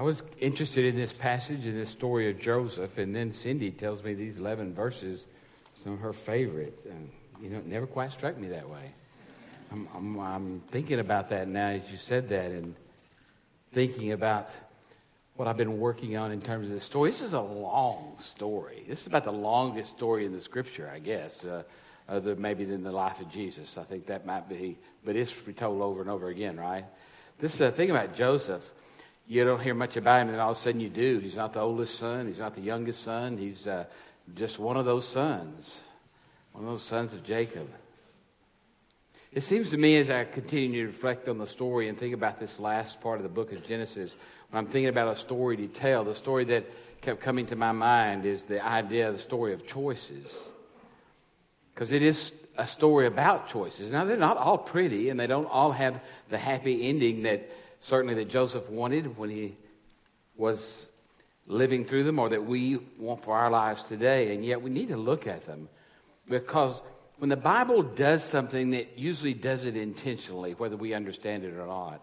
I was interested in this passage and this story of Joseph, and then Cindy tells me these 11 verses, some of her favorites. And, you know, it never quite struck me that way. I'm, I'm, I'm thinking about that now as you said that, and thinking about what I've been working on in terms of the story. This is a long story. This is about the longest story in the scripture, I guess, uh, other maybe than the life of Jesus. I think that might be, but it's retold over and over again, right? This uh, thing about Joseph, you don't hear much about him, and all of a sudden you do. He's not the oldest son, he's not the youngest son, he's uh, just one of those sons, one of those sons of Jacob. It seems to me as I continue to reflect on the story and think about this last part of the book of Genesis, when I'm thinking about a story to tell, the story that kept coming to my mind is the idea of the story of choices. Because it is a story about choices. Now, they're not all pretty, and they don't all have the happy ending that certainly that Joseph wanted when he was living through them or that we want for our lives today. And yet we need to look at them because when the Bible does something, it usually does it intentionally, whether we understand it or not.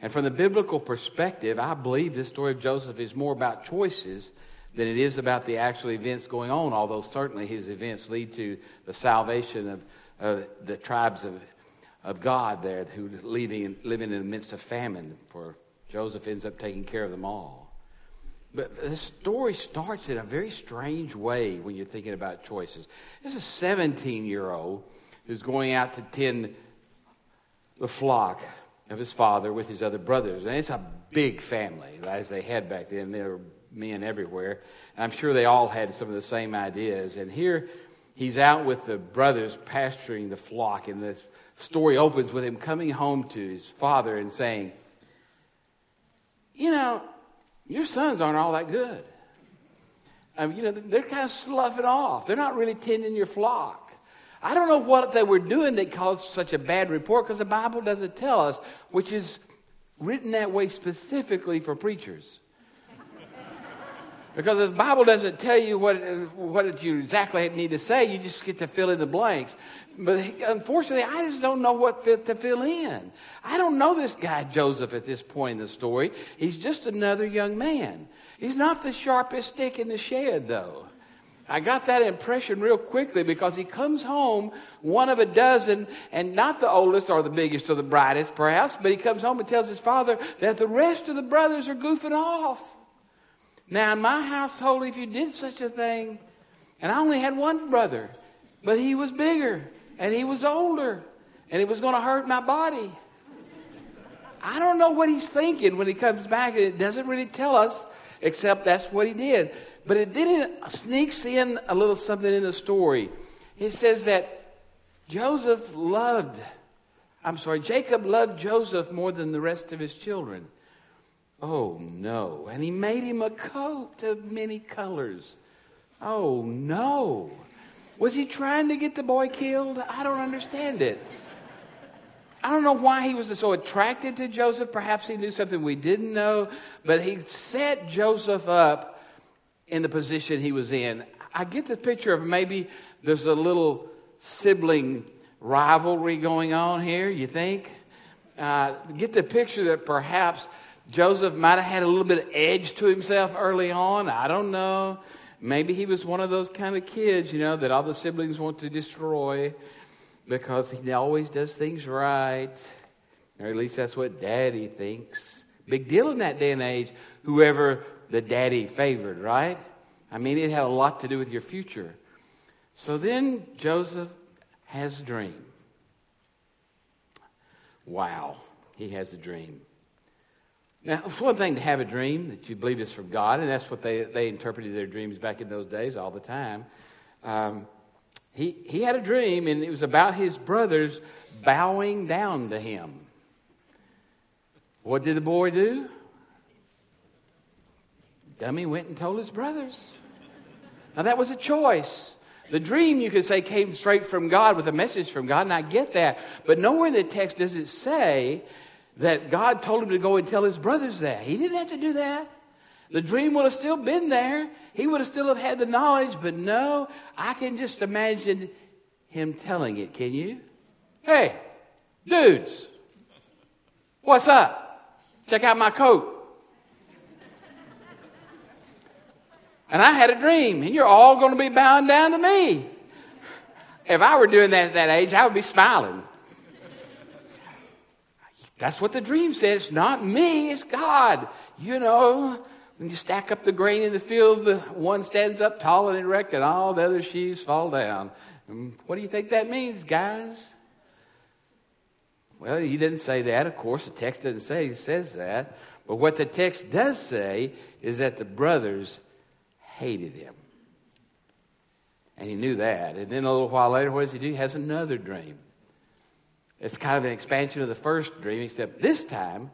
And from the biblical perspective, I believe this story of Joseph is more about choices than it is about the actual events going on, although certainly his events lead to the salvation of, of the tribes of, of God there who living, living in the midst of famine, for Joseph ends up taking care of them all. But the story starts in a very strange way when you're thinking about choices. There's a 17 year old who's going out to tend the flock of his father with his other brothers. And it's a big family, as they had back then. There were men everywhere. And I'm sure they all had some of the same ideas. And here he's out with the brothers pasturing the flock. And the story opens with him coming home to his father and saying, You know, your sons aren't all that good. I mean, you know, they're kind of sloughing off. They're not really tending your flock. I don't know what they were doing that caused such a bad report because the Bible doesn't tell us, which is written that way specifically for preachers. Because the Bible doesn't tell you what, what you exactly need to say, you just get to fill in the blanks. But unfortunately, I just don't know what to fill in. I don't know this guy Joseph at this point in the story. He's just another young man. He's not the sharpest stick in the shed, though. I got that impression real quickly because he comes home, one of a dozen, and not the oldest or the biggest or the brightest, perhaps, but he comes home and tells his father that the rest of the brothers are goofing off. Now, in my household, if you did such a thing, and I only had one brother, but he was bigger and he was older and it was going to hurt my body. I don't know what he's thinking when he comes back. It doesn't really tell us, except that's what he did. But it did sneaks in a little something in the story. It says that Joseph loved, I'm sorry, Jacob loved Joseph more than the rest of his children. Oh no. And he made him a coat of many colors. Oh no. Was he trying to get the boy killed? I don't understand it. I don't know why he was so attracted to Joseph. Perhaps he knew something we didn't know, but he set Joseph up in the position he was in. I get the picture of maybe there's a little sibling rivalry going on here, you think? Uh, get the picture that perhaps Joseph might have had a little bit of edge to himself early on. I don't know. Maybe he was one of those kind of kids, you know, that all the siblings want to destroy because he always does things right. Or at least that's what daddy thinks. Big deal in that day and age, whoever the daddy favored, right? I mean, it had a lot to do with your future. So then Joseph has a dream. Wow, he has a dream. Now, it's one thing to have a dream that you believe is from God, and that's what they, they interpreted their dreams back in those days all the time. Um, he, he had a dream, and it was about his brothers bowing down to him. What did the boy do? Dummy went and told his brothers. Now, that was a choice. The dream, you could say, came straight from God with a message from God, and I get that. But nowhere in the text does it say that God told him to go and tell his brothers that. He didn't have to do that. The dream would have still been there. He would have still have had the knowledge, but no, I can just imagine him telling it, can you? Hey, dudes, what's up? Check out my coat. And I had a dream, and you're all going to be bowing down to me. If I were doing that at that age, I would be smiling. That's what the dream says. Not me, it's God. You know, when you stack up the grain in the field, the one stands up tall and erect, and all the other sheaves fall down. And what do you think that means, guys? Well, he didn't say that. Of course, the text doesn't say he says that. But what the text does say is that the brothers hated him. And he knew that. And then a little while later, what does he do? He has another dream. It's kind of an expansion of the first dream, except this time,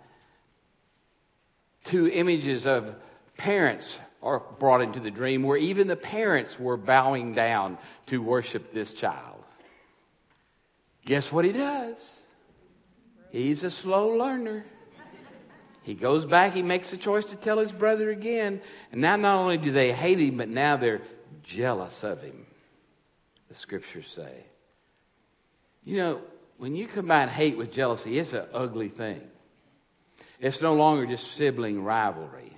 two images of parents are brought into the dream where even the parents were bowing down to worship this child. Guess what he does? He's a slow learner. He goes back, he makes a choice to tell his brother again. And now not only do they hate him, but now they're jealous of him, the scriptures say. You know, when you combine hate with jealousy, it's an ugly thing. It's no longer just sibling rivalry.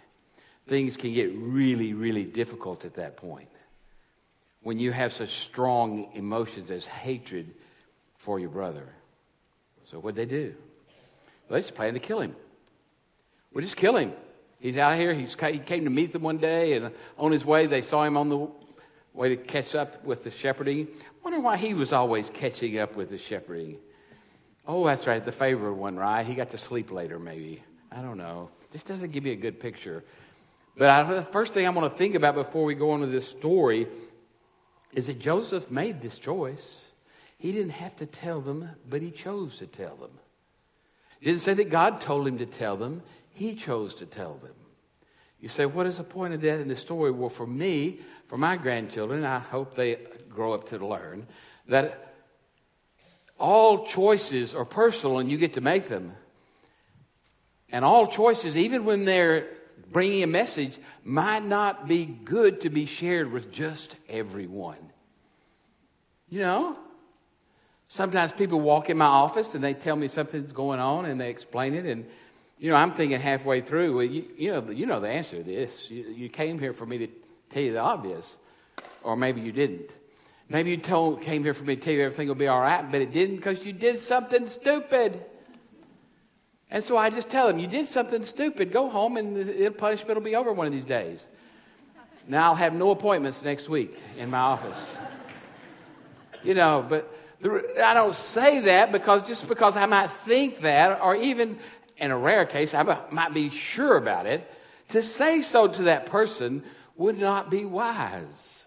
Things can get really, really difficult at that point when you have such strong emotions as hatred for your brother. So, what'd they do? Well, they just planned to kill him. We just kill him. He's out here. He's, he came to meet them one day, and on his way, they saw him on the way to catch up with the shepherding. Wonder why he was always catching up with the shepherding. Oh, that's right, the favorite one, right? He got to sleep later, maybe. I don't know. This doesn't give me a good picture. But I, the first thing I want to think about before we go on with this story is that Joseph made this choice. He didn't have to tell them, but he chose to tell them. didn't say that God told him to tell them, he chose to tell them. You say, what is the point of that in the story? Well, for me, for my grandchildren, I hope they grow up to learn that all choices are personal and you get to make them. And all choices, even when they're bringing a message, might not be good to be shared with just everyone. You know? Sometimes people walk in my office and they tell me something's going on and they explain it. And, you know, I'm thinking halfway through, well, you, you know, you know the answer to this. You, you came here for me to tell you the obvious, or maybe you didn't. Maybe you told, came here for me to tell you everything will be all right, but it didn't because you did something stupid. And so I just tell them, you did something stupid. Go home and the punishment will be over one of these days. Now I'll have no appointments next week in my office. You know, but the, I don't say that because just because I might think that, or even in a rare case, I might be sure about it, to say so to that person would not be wise.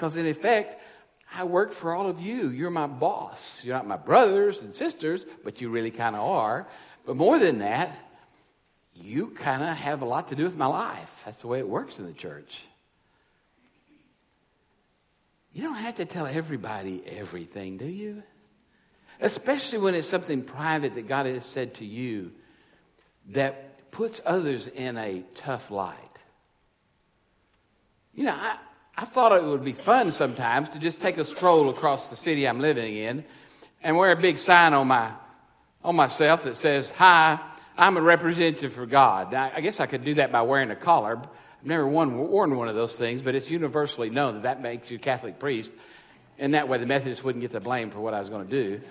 Because in effect, I work for all of you. You're my boss. You're not my brothers and sisters, but you really kind of are. But more than that, you kind of have a lot to do with my life. That's the way it works in the church. You don't have to tell everybody everything, do you? Especially when it's something private that God has said to you that puts others in a tough light. You know, I, I thought it would be fun sometimes to just take a stroll across the city I'm living in and wear a big sign on my on myself that says, "Hi, I'm a representative for God." Now, I guess I could do that by wearing a collar. I've never worn, worn one of those things, but it's universally known that that makes you a Catholic priest, and that way the Methodists wouldn't get the blame for what I was going to do.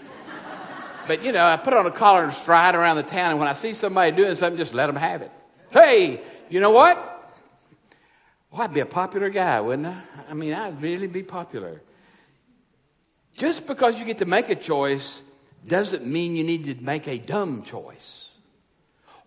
but you know, I put on a collar and stride around the town, and when I see somebody doing something, just let them have it. Hey, you know what? Well, I'd be a popular guy, wouldn't I? I mean, I'd really be popular. Just because you get to make a choice doesn't mean you need to make a dumb choice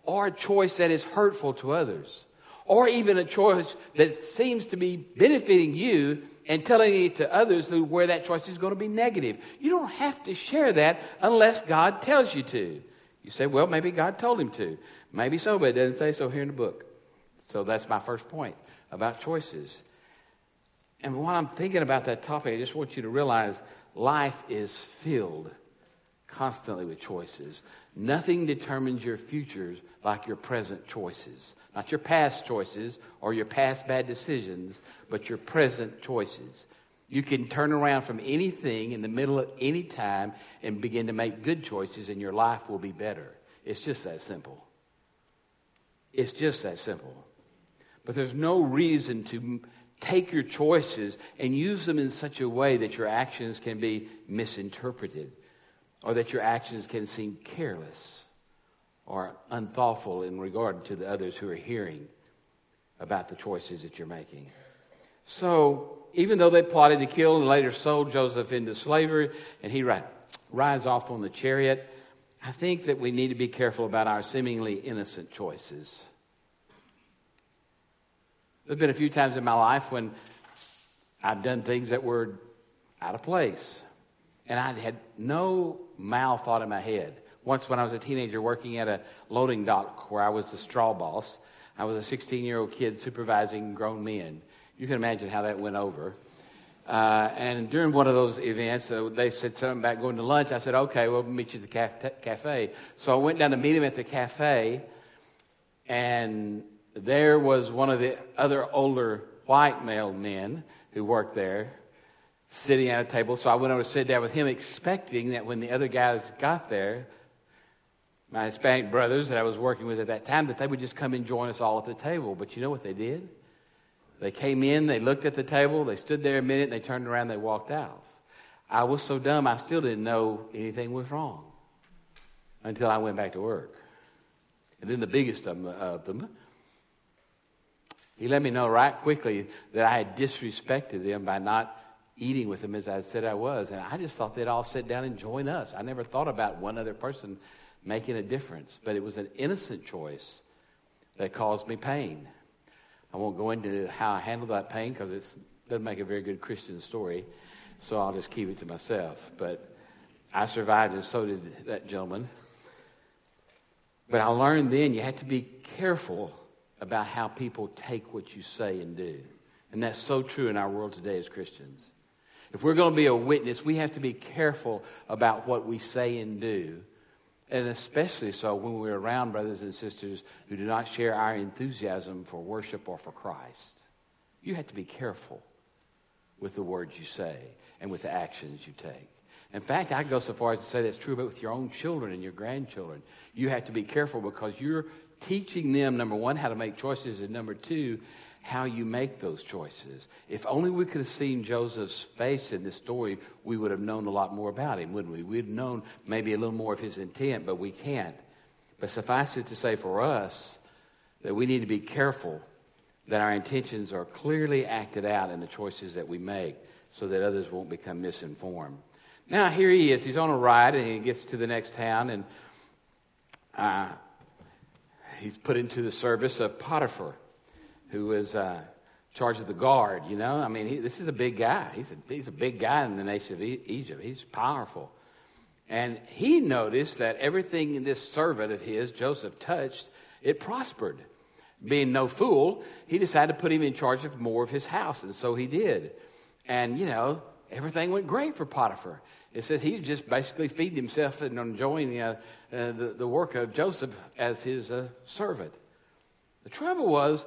or a choice that is hurtful to others or even a choice that seems to be benefiting you and telling it to others where that choice is going to be negative. You don't have to share that unless God tells you to. You say, well, maybe God told him to. Maybe so, but it doesn't say so here in the book. So that's my first point about choices. And while I'm thinking about that topic, I just want you to realize life is filled constantly with choices. Nothing determines your futures like your present choices. Not your past choices or your past bad decisions, but your present choices. You can turn around from anything in the middle of any time and begin to make good choices, and your life will be better. It's just that simple. It's just that simple. But there's no reason to take your choices and use them in such a way that your actions can be misinterpreted or that your actions can seem careless or unthoughtful in regard to the others who are hearing about the choices that you're making. So, even though they plotted to kill and later sold Joseph into slavery, and he rides off on the chariot, I think that we need to be careful about our seemingly innocent choices. There's been a few times in my life when I've done things that were out of place, and I had no mal thought in my head. Once, when I was a teenager working at a loading dock where I was the straw boss, I was a 16 year old kid supervising grown men. You can imagine how that went over. Uh, and during one of those events, uh, they said something about going to lunch. I said, okay, we'll meet you at the cafe. So I went down to meet him at the cafe, and there was one of the other older white male men who worked there sitting at a table. So I went over to sit down with him, expecting that when the other guys got there, my Hispanic brothers that I was working with at that time, that they would just come and join us all at the table. But you know what they did? They came in, they looked at the table, they stood there a minute, and they turned around, they walked out. I was so dumb, I still didn't know anything was wrong until I went back to work. And then the biggest of them, of them he let me know right quickly that I had disrespected them by not eating with them as I said I was. And I just thought they'd all sit down and join us. I never thought about one other person making a difference, but it was an innocent choice that caused me pain. I won't go into how I handled that pain because it doesn't make a very good Christian story, so I'll just keep it to myself. But I survived, and so did that gentleman. But I learned then you have to be careful about how people take what you say and do. And that's so true in our world today as Christians. If we're going to be a witness, we have to be careful about what we say and do and especially so when we're around brothers and sisters who do not share our enthusiasm for worship or for Christ. You have to be careful with the words you say and with the actions you take. In fact, I go so far as to say that's true about with your own children and your grandchildren. You have to be careful because you're teaching them, number one, how to make choices, and number two, how you make those choices. If only we could have seen Joseph's face in this story, we would have known a lot more about him, wouldn't we? We'd known maybe a little more of his intent, but we can't. But suffice it to say for us that we need to be careful that our intentions are clearly acted out in the choices that we make so that others won't become misinformed. Now, here he is. He's on a ride and he gets to the next town and uh, he's put into the service of Potiphar who was uh, charge of the guard. You know, I mean, he, this is a big guy. He's a, he's a big guy in the nation of e- Egypt. He's powerful. And he noticed that everything in this servant of his, Joseph, touched, it prospered. Being no fool, he decided to put him in charge of more of his house, and so he did. And, you know, everything went great for Potiphar. It says he just basically feeding himself and enjoying uh, uh, the, the work of Joseph as his uh, servant. The trouble was,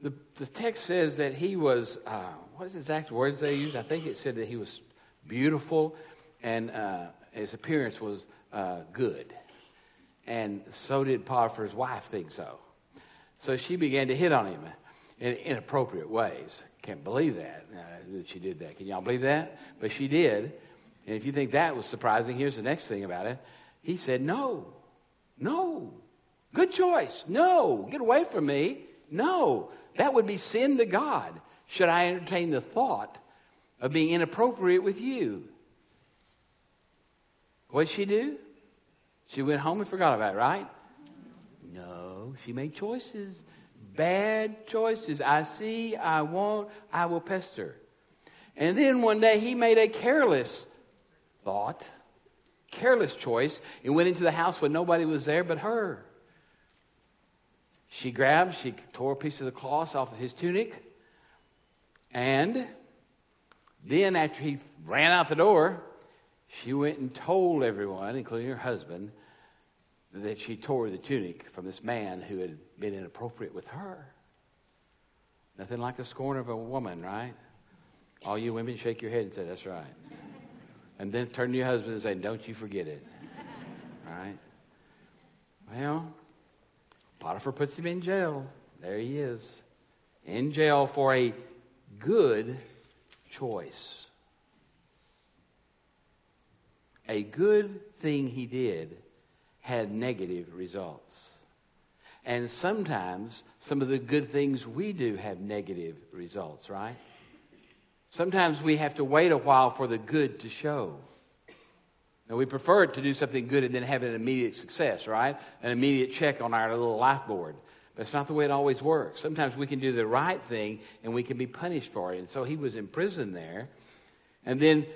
the, the text says that he was, uh, what is the exact words they used? I think it said that he was beautiful and uh, his appearance was uh, good. And so did Potiphar's wife think so. So she began to hit on him in inappropriate ways. Can't believe that, that she did that. Can y'all believe that? But she did. And if you think that was surprising, here's the next thing about it. He said, No, no, good choice. No, get away from me. No, that would be sin to God. Should I entertain the thought of being inappropriate with you? What did she do? She went home and forgot about it, right? No, she made choices. Bad choices. I see, I won't, I will pester. And then one day he made a careless thought, careless choice, and went into the house when nobody was there but her. She grabbed, she tore a piece of the cloth off of his tunic, and then after he ran out the door, she went and told everyone, including her husband, that she tore the tunic from this man who had been inappropriate with her. Nothing like the scorn of a woman, right? All you women shake your head and say, That's right. And then turn to your husband and say, Don't you forget it. Right? Well, Potiphar puts him in jail. There he is. in jail for a good choice. A good thing he did had negative results. And sometimes some of the good things we do have negative results, right? Sometimes we have to wait a while for the good to show. Now, we prefer to do something good and then have an immediate success, right? An immediate check on our little life board. But it's not the way it always works. Sometimes we can do the right thing and we can be punished for it. And so he was in prison there and then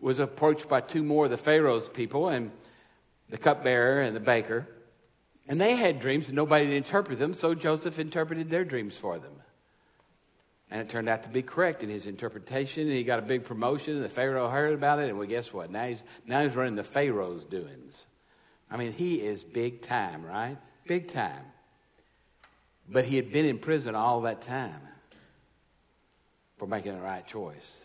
was approached by two more of the Pharaoh's people and the cupbearer and the baker. And they had dreams and nobody to interpret them, so Joseph interpreted their dreams for them. And it turned out to be correct in his interpretation, and he got a big promotion, and the Pharaoh heard about it, and well, guess what? Now he's, now he's running the Pharaoh's doings. I mean, he is big time, right? Big time. But he had been in prison all that time for making the right choice.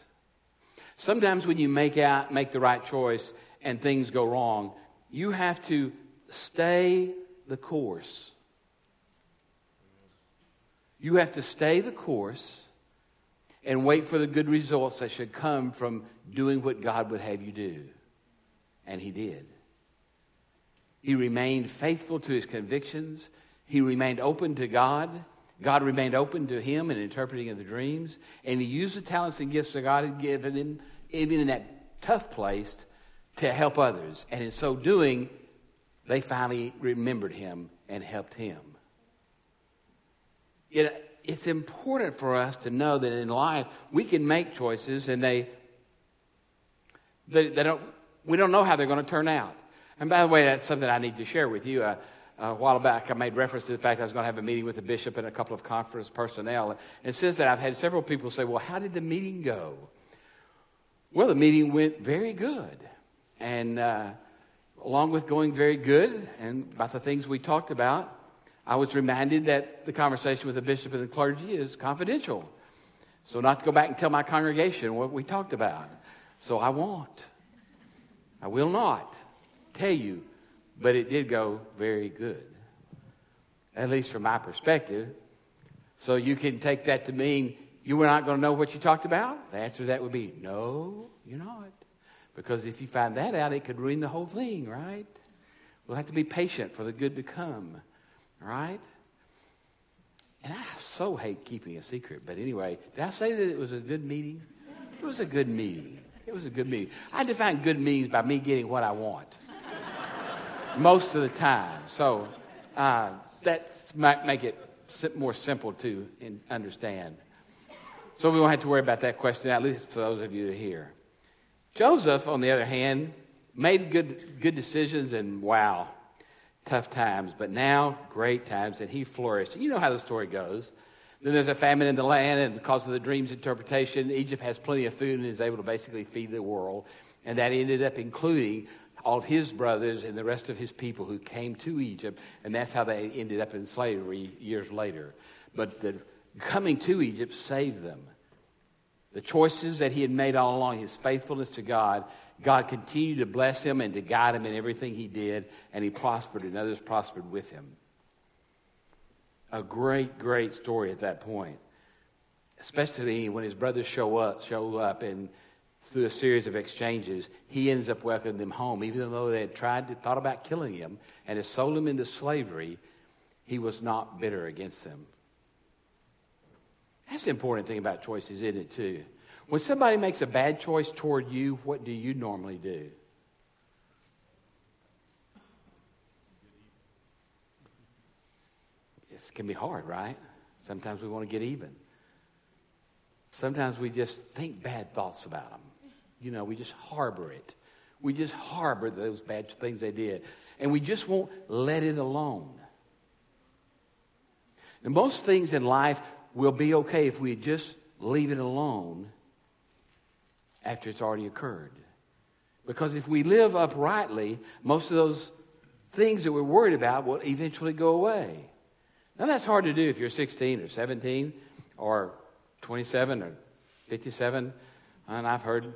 Sometimes when you make out make the right choice and things go wrong, you have to stay the course. You have to stay the course and wait for the good results that should come from doing what God would have you do. And he did. He remained faithful to his convictions. He remained open to God. God remained open to him in interpreting of the dreams. And he used the talents and gifts that God had given him, even in that tough place, to help others. And in so doing, they finally remembered him and helped him. It, it's important for us to know that in life we can make choices and they, they, they don't, we don't know how they're going to turn out. And by the way, that's something I need to share with you. Uh, a while back, I made reference to the fact I was going to have a meeting with the bishop and a couple of conference personnel. And since that, I've had several people say, Well, how did the meeting go? Well, the meeting went very good. And uh, along with going very good and about the things we talked about, I was reminded that the conversation with the bishop and the clergy is confidential. So, not to go back and tell my congregation what we talked about. So, I won't. I will not tell you, but it did go very good, at least from my perspective. So, you can take that to mean you were not going to know what you talked about? The answer to that would be no, you're not. Because if you find that out, it could ruin the whole thing, right? We'll have to be patient for the good to come, right? And I so hate keeping a secret. But anyway, did I say that it was a good meeting? It was a good meeting. It was a good meeting. I define good meetings by me getting what I want most of the time. So uh, that might make it more simple to understand. So we won't have to worry about that question, at least for those of you that are here. Joseph, on the other hand, made good, good decisions and wow, tough times, but now great times, and he flourished. You know how the story goes. Then there's a famine in the land, and because of the dream's interpretation, Egypt has plenty of food and is able to basically feed the world. And that ended up including all of his brothers and the rest of his people who came to Egypt, and that's how they ended up in slavery years later. But the coming to Egypt saved them. The choices that he had made all along, his faithfulness to God, God continued to bless him and to guide him in everything he did, and he prospered, and others prospered with him. A great, great story at that point, especially when his brothers show up, show up, and through a series of exchanges, he ends up welcoming them home, even though they had tried to thought about killing him and had sold him into slavery. He was not bitter against them. That's the important thing about choices, isn't it, too? When somebody makes a bad choice toward you, what do you normally do? It can be hard, right? Sometimes we want to get even. Sometimes we just think bad thoughts about them. You know, we just harbor it. We just harbor those bad things they did. And we just won't let it alone. And most things in life will be okay if we just leave it alone after it's already occurred. Because if we live uprightly, most of those things that we're worried about will eventually go away. Now, that's hard to do if you're 16 or 17 or 27 or 57. And I've heard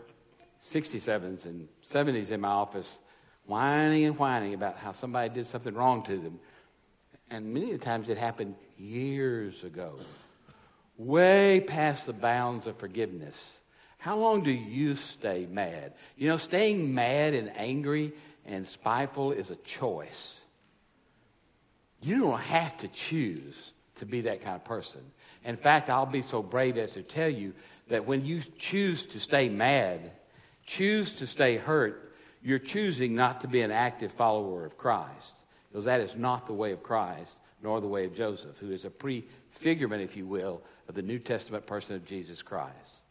67s and 70s in my office whining and whining about how somebody did something wrong to them. And many of the times it happened years ago way past the bounds of forgiveness. How long do you stay mad? You know, staying mad and angry and spiteful is a choice. You don't have to choose to be that kind of person. In fact, I'll be so brave as to tell you that when you choose to stay mad, choose to stay hurt, you're choosing not to be an active follower of Christ. Because that is not the way of Christ, nor the way of Joseph, who is a prefigurement, if you will, of the New Testament person of Jesus Christ.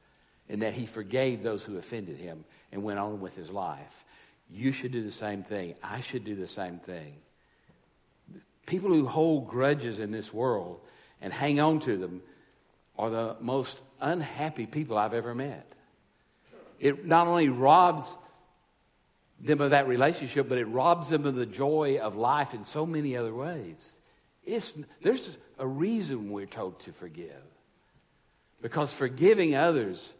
in that he forgave those who offended him and went on with his life. You should do the same thing. I should do the same thing. People who hold grudges in this world and hang on to them are the most unhappy people I've ever met. It not only robs them of that relationship, but it robs them of the joy of life in so many other ways. It's, there's a reason we're told to forgive. Because forgiving others,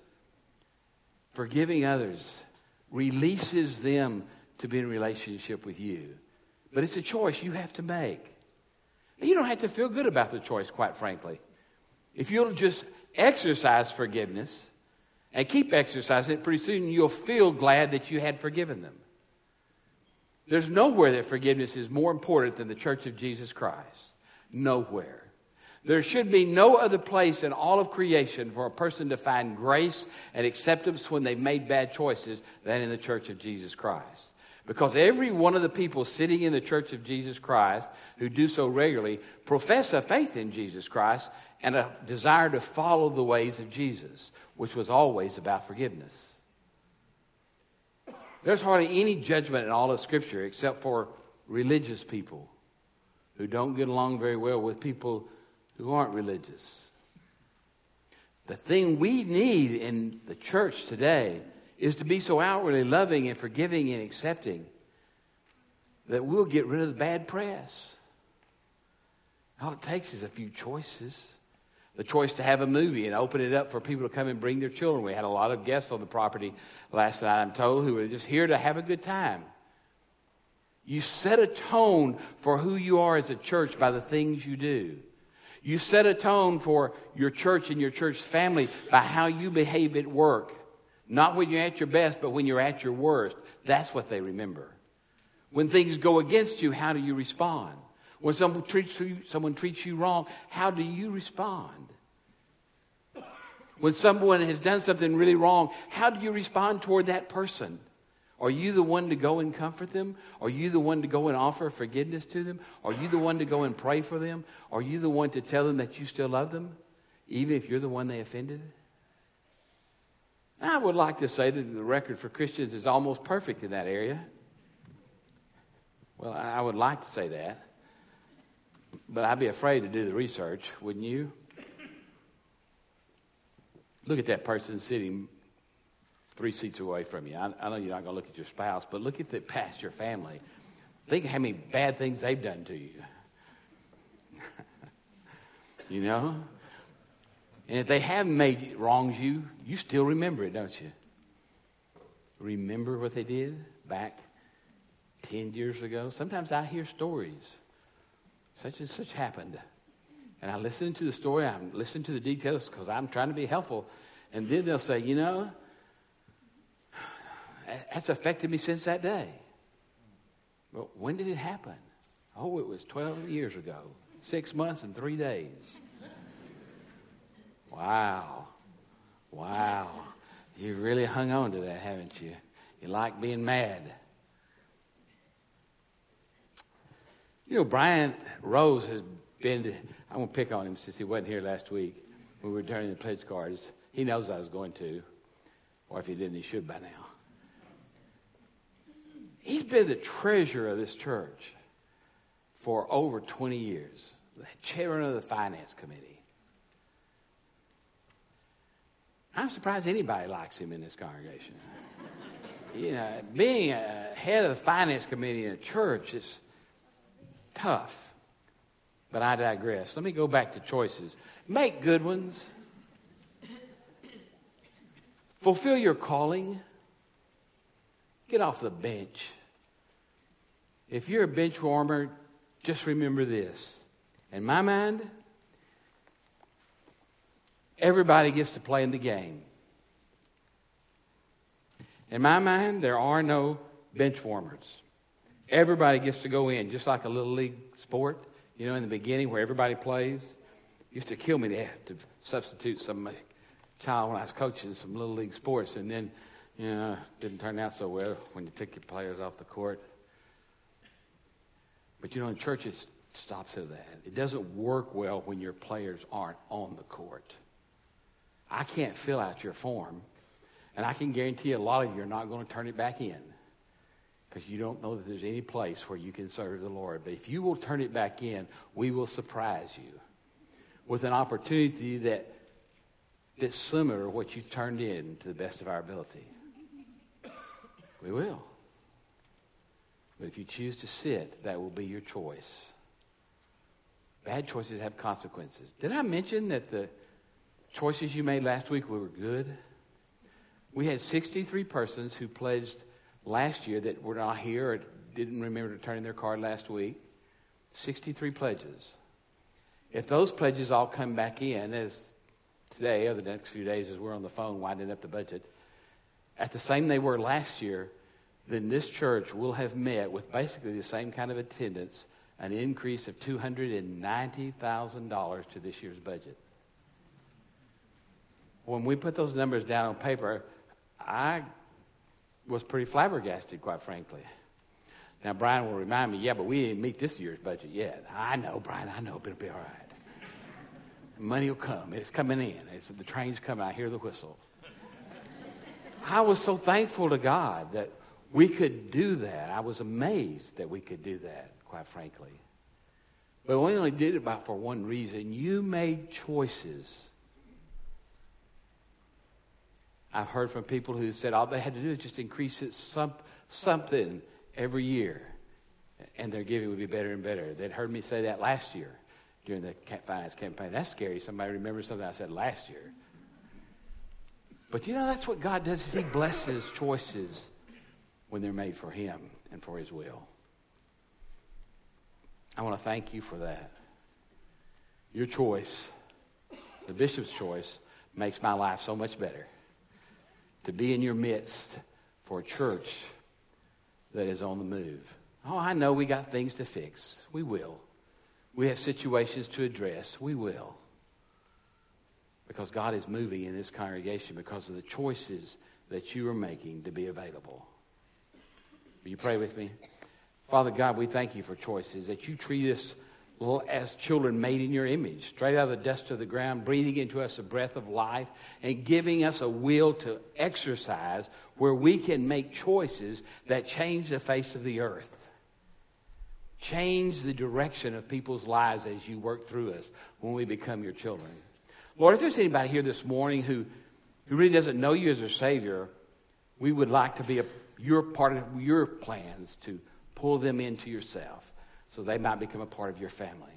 forgiving others releases them to be in relationship with you. But it's a choice you have to make. You don't have to feel good about the choice, quite frankly. If you'll just exercise forgiveness and keep exercising it, pretty soon you'll feel glad that you had forgiven them. There's nowhere that forgiveness is more important than the church of Jesus Christ. Nowhere. There should be no other place in all of creation for a person to find grace and acceptance when they've made bad choices than in the church of Jesus Christ. Because every one of the people sitting in the church of Jesus Christ who do so regularly profess a faith in Jesus Christ and a desire to follow the ways of Jesus, which was always about forgiveness. There's hardly any judgment in all of Scripture except for religious people who don't get along very well with people who aren't religious. The thing we need in the church today is to be so outwardly loving and forgiving and accepting that we'll get rid of the bad press. All it takes is a few choices the choice to have a movie and open it up for people to come and bring their children. We had a lot of guests on the property last night, I'm told, who were just here to have a good time. You set a tone for who you are as a church by the things you do. You set a tone for your church and your church family by how you behave at work. Not when you're at your best, but when you're at your worst. That's what they remember. When things go against you, how do you respond? When someone treats you, someone treats you wrong, how do you respond? When someone has done something really wrong, how do you respond toward that person? Are you the one to go and comfort them? Are you the one to go and offer forgiveness to them? Are you the one to go and pray for them? Are you the one to tell them that you still love them, even if you're the one they offended? I would like to say that the record for Christians is almost perfect in that area. Well, I would like to say that. But I'd be afraid to do the research, wouldn't you? Look at that person sitting three seats away from you. I, I know you're not going to look at your spouse, but look at the past your family. Think how many bad things they've done to you. you know? And if they have made wrongs you, you still remember it, don't you? Remember what they did back 10 years ago? Sometimes I hear stories such and such happened. And I listen to the story, I listen to the details because I'm trying to be helpful. And then they'll say, you know, that's affected me since that day. Well, when did it happen? Oh, it was 12 years ago, six months and three days. Wow. Wow. You've really hung on to that, haven't you? You like being mad. You know, Brian Rose has been, I'm going to pick on him since he wasn't here last week when we were turning the pledge cards. He knows I was going to, or if he didn't, he should by now. He's been the treasurer of this church for over 20 years, the chairman of the finance committee. I'm surprised anybody likes him in this congregation. you know, being a head of the finance committee in a church is tough. But I digress. Let me go back to choices. Make good ones. Fulfill your calling. Get off the bench. If you're a bench warmer, just remember this. In my mind, Everybody gets to play in the game. In my mind, there are no bench warmers. Everybody gets to go in, just like a little league sport, you know, in the beginning where everybody plays. It used to kill me to have to substitute some child when I was coaching some little league sports, and then, know, didn't turn out so well when you took your players off the court. But you know, in church, it stops at that. It doesn't work well when your players aren't on the court. I can't fill out your form, and I can guarantee a lot of you are not going to turn it back in because you don't know that there's any place where you can serve the Lord. But if you will turn it back in, we will surprise you with an opportunity that that's similar to what you turned in to the best of our ability. We will. But if you choose to sit, that will be your choice. Bad choices have consequences. Did I mention that the choices you made last week were good? We had 63 persons who pledged last year that were not here or didn't remember to turn in their card last week. 63 pledges. If those pledges all come back in, as today or the next few days as we're on the phone winding up the budget, at the same they were last year, then this church will have met with basically the same kind of attendance, an increase of $290,000 to this year's budget. When we put those numbers down on paper, I was pretty flabbergasted, quite frankly. Now, Brian will remind me, yeah, but we didn't meet this year's budget yet. I know, Brian, I know, but it'll be all right. Money will come. It's coming in. It's, the train's coming. I hear the whistle. I was so thankful to God that we could do that. I was amazed that we could do that, quite frankly. But we only did it about for one reason. You made choices. I've heard from people who said all they had to do is just increase it some, something every year, and their giving would be better and better. They'd heard me say that last year during the finance campaign. That's scary. Somebody remembers something I said last year. But you know, that's what God does is He blesses choices when they're made for Him and for His will. I want to thank you for that. Your choice, the bishop's choice, makes my life so much better. To be in your midst for a church that is on the move. Oh, I know we got things to fix. We will. We have situations to address. We will. Because God is moving in this congregation because of the choices that you are making to be available. Will you pray with me? Father God, we thank you for choices that you treat us as children made in your image, straight out of the dust of the ground, breathing into us a breath of life, and giving us a will to exercise where we can make choices that change the face of the earth. Change the direction of people's lives as you work through us when we become your children. Lord, if there's anybody here this morning who, who really doesn't know you as a Savior, we would like to be a, your part of your plans to pull them into yourself so they might become a part of your family.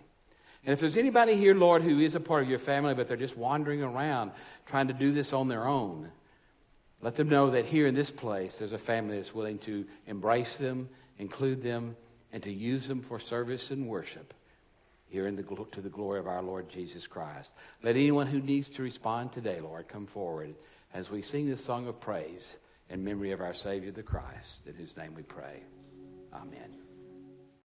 And if there's anybody here, Lord, who is a part of your family, but they're just wandering around trying to do this on their own, let them know that here in this place, there's a family that's willing to embrace them, include them, and to use them for service and worship here in the, to the glory of our Lord Jesus Christ. Let anyone who needs to respond today, Lord, come forward as we sing this song of praise in memory of our Savior the Christ, in whose name we pray. Amen.